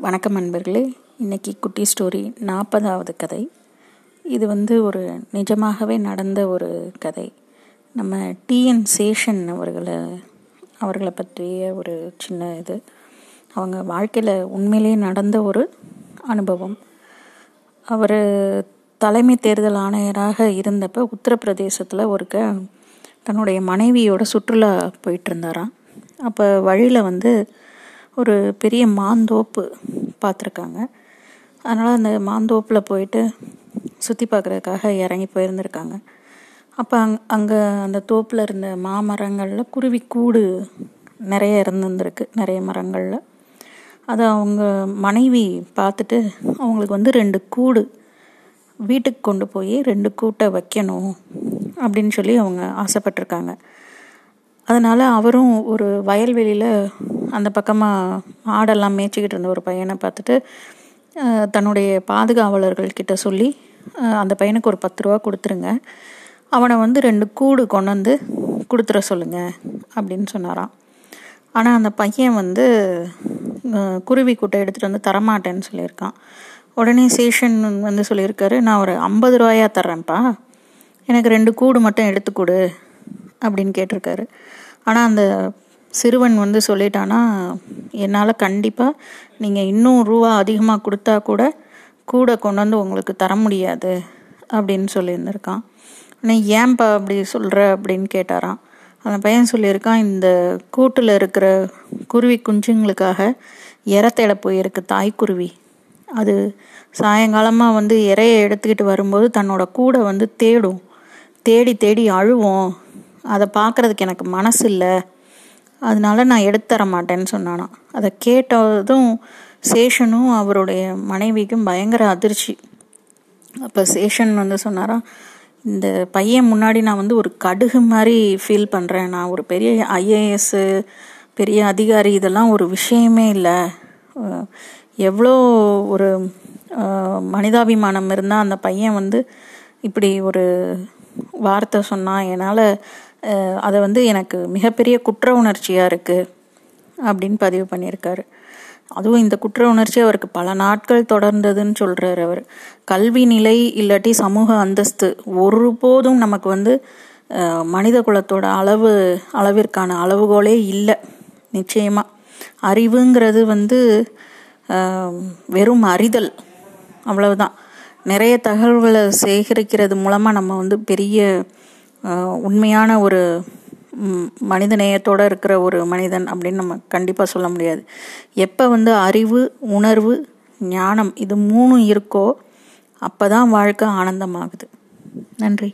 வணக்கம் நண்பர்களே. இன்னைக்கு குட்டி ஸ்டோரி நாற்பதாவது கதை. இது வந்து ஒரு நிஜமாகவே நடந்த ஒரு கதை. நம்ம டிஎன் சேஷன் அவர்களை அவர்களை பற்றிய ஒரு சின்ன இது. அவங்க வாழ்க்கையில் உண்மையிலே நடந்த ஒரு அனுபவம். அவர் தலைமை தேர்தல் ஆணையராக இருந்தப்போ உத்தரப்பிரதேசத்தில் ஒருக்க தன்னுடைய மனைவியோட சுற்றுலா போயிட்டு இருந்தாராம். அப்போ வழியில் வந்து ஒரு பெரிய மாந்தோப்பு பார்த்துருக்காங்க. அதனால் அந்த மாந்தோப்பில் போயிட்டு சுற்றி பார்க்குறதுக்காக இறங்கி போயிருந்திருக்காங்க. அப்போ அங் அங்கே அந்த தோப்பில் இருந்த மாமரங்களில் குருவி கூடு நிறைய இருந்திருந்திருக்கு நிறைய மரங்களில். அதை அவங்க மனைவி பார்த்துட்டு அவங்களுக்கு வந்து ரெண்டு கூடு வீட்டுக்கு கொண்டு போய் ரெண்டு கூட்டை வைக்கணும் அப்படின்னு சொல்லி அவங்க ஆசைப்பட்டிருக்காங்க. அதனால் அவரும் ஒரு வயல்வெளியில் அந்த பக்கமாக மாடெல்லாம் மேய்ச்சிக்கிட்டு இருந்த ஒரு பையனை பார்த்துட்டு தன்னுடைய பாதுகாவலர்கள் கிட்ட சொல்லி அந்த பையனுக்கு ஒரு பத்து ரூபா கொடுத்துருங்க. அவனை வந்து ரெண்டு கூடு கொண்டு வந்து கொடுத்துட சொல்லுங்க அப்படின்னு சொன்னாராம். ஆனால் அந்த பையன் வந்து குருவி கூட்டை எடுத்துகிட்டு வந்து தரமாட்டேன்னு சொல்லியிருக்கான். உடனே சேஷன் வந்து சொல்லியிருக்காரு நான் ஒரு ஐம்பது ரூபாயா தர்றேன்ப்பா. எனக்கு ரெண்டு கூடு மட்டும் எடுத்து கொடு. அப்படின்னு கேட்டிருக்காரு. ஆனால் அந்த சிறுவன் வந்து சொல்லிட்டானா என்னால் கண்டிப்பாக நீங்கள் இன்னும் ரூபா அதிகமாக கொடுத்தா கூட கூட கொண்டு வந்து உங்களுக்கு தர முடியாது அப்படின்னு சொல்லியிருந்திருக்கான். நீ ஏன்பா அப்படி சொல்கிற அப்படின்னு கேட்டாராம். அந்த பையன் சொல்லியிருக்கான் இந்த கூட்டில் இருக்கிற குருவி குஞ்சுங்களுக்காக இற தேட போயிருக்கு தாய்க்குருவி அது சாயங்காலமாக வந்து இறையை எடுத்துக்கிட்டு வரும்போது தன்னோட கூடை வந்து தேடும். தேடி தேடி அழுவோம். அதை பார்க்குறதுக்கு எனக்கு மனசு இல்லை அதனால நான் எடுத்து தர மாட்டேன்னு சொன்னானா. அதை கேட்டதும் சேஷனும் அவருடைய மனைவிக்கும் பயங்கர அதிர்ச்சி. அப்போ சேஷன் வந்து சொன்னாராம் இந்த பையன் முன்னாடி நான் வந்து ஒரு கடுகு மாதிரி ஃபீல் பண்ணுறேன் நான் ஒரு பெரிய ஐஏஎஸ்ஸு பெரிய அதிகாரி இதெல்லாம் ஒரு விஷயமே இல்லை. எவ்வளோ ஒரு மனிதாபிமானம் இருந்தால் அந்த பையன் வந்து இப்படி ஒரு வார்த்தை சொன்னான் என்னால் அதை வந்து எனக்கு மிகப்பெரிய குற்ற உணர்ச்சியாக இருக்குது அப்படின்னு பதிவு பண்ணியிருக்காரு. அதுவும் இந்த குற்ற உணர்ச்சி அவருக்கு பல நாட்கள் தொடர்ந்ததுன்னு சொல்கிறார் அவர். கல்வி நிலை இல்லாட்டி சமூக அந்தஸ்து ஒருபோதும் நமக்கு வந்து மனித குலத்தோட அளவு அளவிற்கான அளவுகோலே இல்லை நிச்சயமாக அறிவுங்கிறது வந்து வெறும் அறிதல். அவ்வளவுதான். நிறைய தகவல்களை சேகரிக்கிறது மூலமாக நம்ம வந்து பெரிய உண்மையான ஒரு மனித நேயத்தோடு இருக்கிற ஒரு மனிதன் அப்படின்னு நம்ம கண்டிப்பாக சொல்ல முடியாது. எப்போ வந்து அறிவு உணர்வு ஞானம் இது மூணும் இருக்கோ அப்போ தான் வாழ்க்கை ஆனந்தமாகுது. நன்றி.